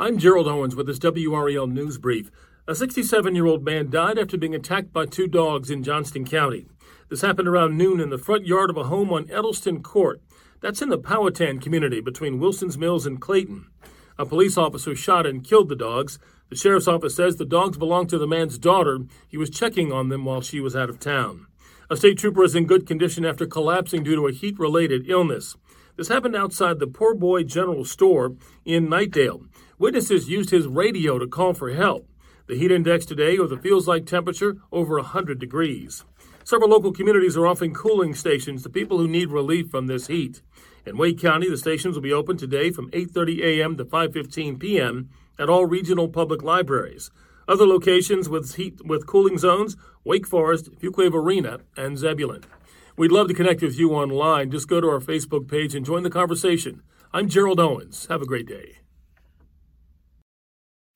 I'm Gerald Owens with this WRAL News Brief. A 67 year old man died after being attacked by two dogs in Johnston County. This happened around noon in the front yard of a home on Edelston Court. That's in the Powhatan community between Wilson's Mills and Clayton. A police officer shot and killed the dogs. The sheriff's office says the dogs belonged to the man's daughter. He was checking on them while she was out of town. A state trooper is in good condition after collapsing due to a heat related illness. This happened outside the Poor Boy General Store in Knightdale. Witnesses used his radio to call for help. The heat index today, or the feels like temperature, over 100 degrees. Several local communities are offering cooling stations to people who need relief from this heat. In Wake County, the stations will be open today from 8:30 a.m. to 5:15 p.m. at all regional public libraries. Other locations with heat with cooling zones: Wake Forest, Fuquay Varina, and Zebulon. We'd love to connect with you online. Just go to our Facebook page and join the conversation. I'm Gerald Owens. Have a great day.